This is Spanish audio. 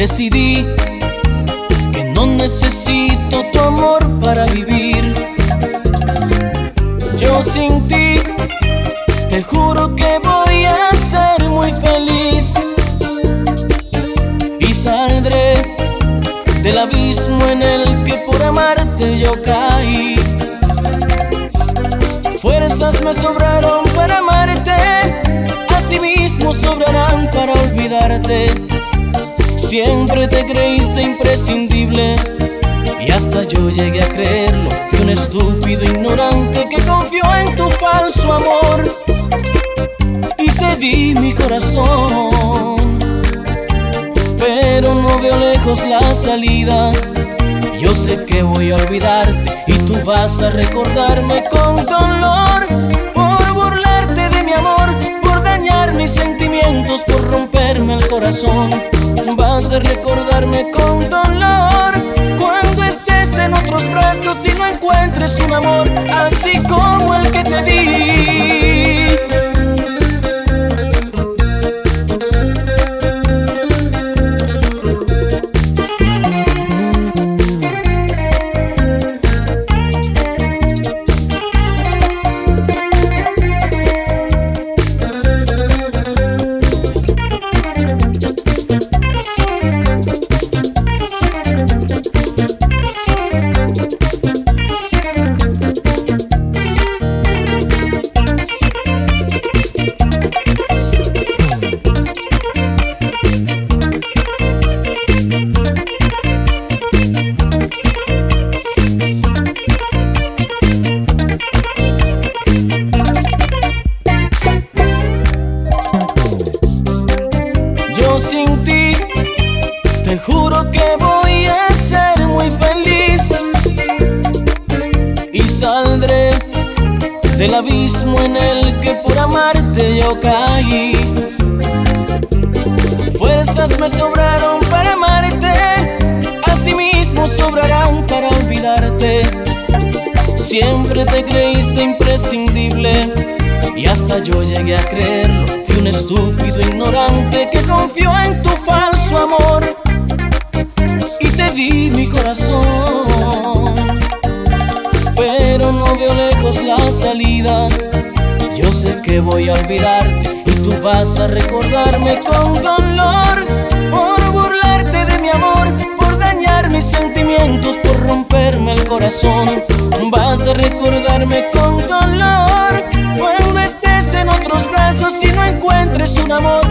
Decidí que no necesito tu amor para vivir. Yo sin ti, te juro que voy a ser muy feliz. Y saldré del abismo en el que por amarte yo caí. Fuerzas me sobraron para amarte, asimismo sobrarán para olvidarte. Siempre te creíste imprescindible y hasta yo llegué a creerlo. Fui un estúpido ignorante que confió en tu falso amor y te di mi corazón. Pero no veo lejos la salida. Yo sé que voy a olvidarte y tú vas a recordarme con dolor por burlarte de mi amor, por dañar mis sentimientos, por romperme el corazón. A recordarme con dolor cuando estés en otros brazos y no encuentres un amor así como el que te di. Del abismo en el que por amarte yo caí. Fuerzas me sobraron para amarte, asimismo sobrarán para olvidarte. Siempre te creíste imprescindible y hasta yo llegué a creerlo. Fui un estúpido ignorante que confió en tu falso amor y te di mi corazón. Yo sé que voy a olvidarte y tú vas a recordarme con dolor. Por burlarte de mi amor, por dañar mis sentimientos, por romperme el corazón. Vas a recordarme con dolor cuando estés en otros brazos y no encuentres un amor